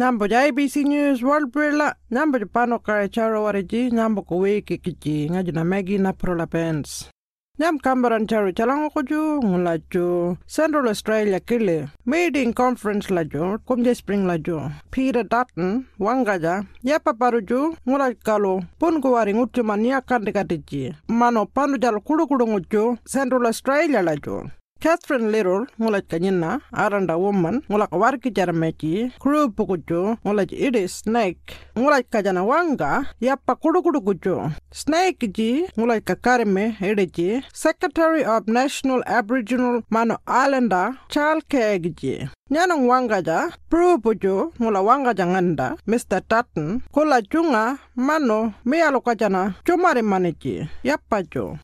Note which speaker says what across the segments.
Speaker 1: Nambo ja ABC News World Brilla, nambo ja pano kare charo wariji, nambo ko wiki kiki, ngaji na megi na prola pens. Nyam kambaran charo chalango ko ju, ngula ju, Central Australia kile, meeting conference la ju, kumje spring la ju. Peter Dutton, wangaja, yapa paru ju, ngula kalo, pun ko wari ngutu mania kande katiji. Mano panu jalo kudu kudu ngutu, Central Australia la ju. Catherine Little ngulat kanyina aranda woman ngulak warki jarmechi crew pukuju ngulat iri snake ngulat kajana wanga yappa kudu kudu kuju snake ji ngulat kakarime iri secretary of national aboriginal mano islander charles keg ji. Nyanong wanga ja pru puju ngula wanga janganda mr Tutton kula junga mano mialo kajana chumari maniji yappa jo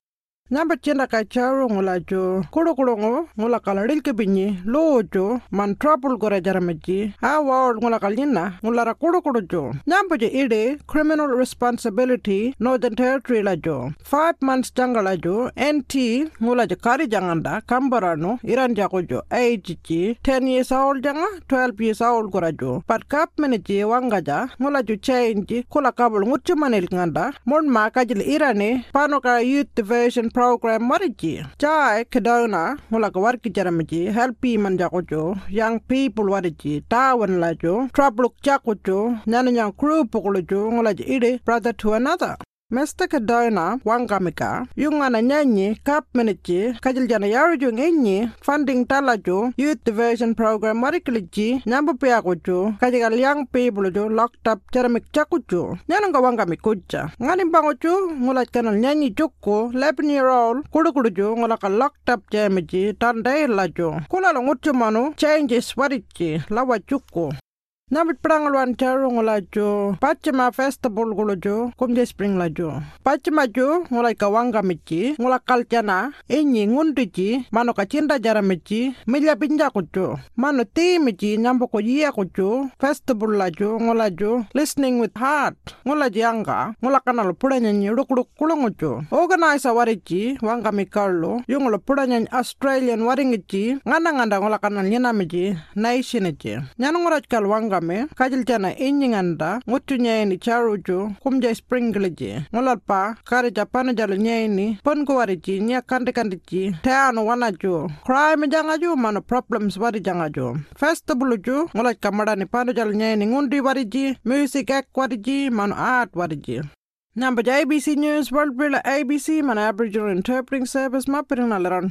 Speaker 1: Namba chenda ka charo ngula jo kuro kuro ngo ngula kalaril ke binyi lo jo man trouble gore jaramaji ha wawal ngula kalina ngula ra kuro kuro jo namba je ide criminal responsibility northern territory la jo 5 months jangala jo NT ngula je kari janganda kambarano iran jako jo age ji 10 years old janga 12 years old gora jo pat kap mene je wanga ja ngula jo change kula kabul ngutchu manil nganda. Mon ma kajil irane youth diversion program mariji chai kedona ngula ka warki jaramji helpi man jakojo young people wariji tawan lajo trouble jakojo nyana nyang crew pokolojo ngula ide brother to another Mr. Kadona Wangamika, yung ana nyanyi kap menichi, kajil jana yaru jo ngenyi, funding tala jo, youth diversion program marikiliji, nyambu pia kujo, kajigal young people jo, locked up jaramik chakujo, nyanang ka wangami kuja. Ngani bango jo, ngulat kanal nyanyi joko, 11 year old, kudu kudu jo, ngulak ka locked up jamiji, tandai la jo. Kula lo ngutu manu, changes warichi, lawa joko. Nabit perang luan caro ngola jo Pachima festival gulo jo Kumje spring la jo Pachima jo ngola kawanga michi Ngola kalchana Inyi ngundi ji Mano kacinda jara michi Milya pinja kujo Mano ti michi Nyambo ko kujo Festival la jo jo Listening with heart. Ngola jianga Ngola kanalo pura nyanyi Rukuduk kulungu jo Organizer Wanga mikarlo Yung ngola pura nyanyi Australian waringichi Nganda nganda ngola kanal nyana michi Nyana ngola kal wanga game kajil jana inyinganda ngutu nyeni charuju kumja springliji ngulalpa kari japana jalo nyeni pon ko wari ji nya kande kande ji wana ju crime janga ju mano problems wari janga ju festival ju ngulat kamada ni pano jalo nyeni ngundi wari ji music act wari ji mano art wari ji Number ABC News World Brilla ABC, man Aboriginal Interpreting Service, mapirin alaran.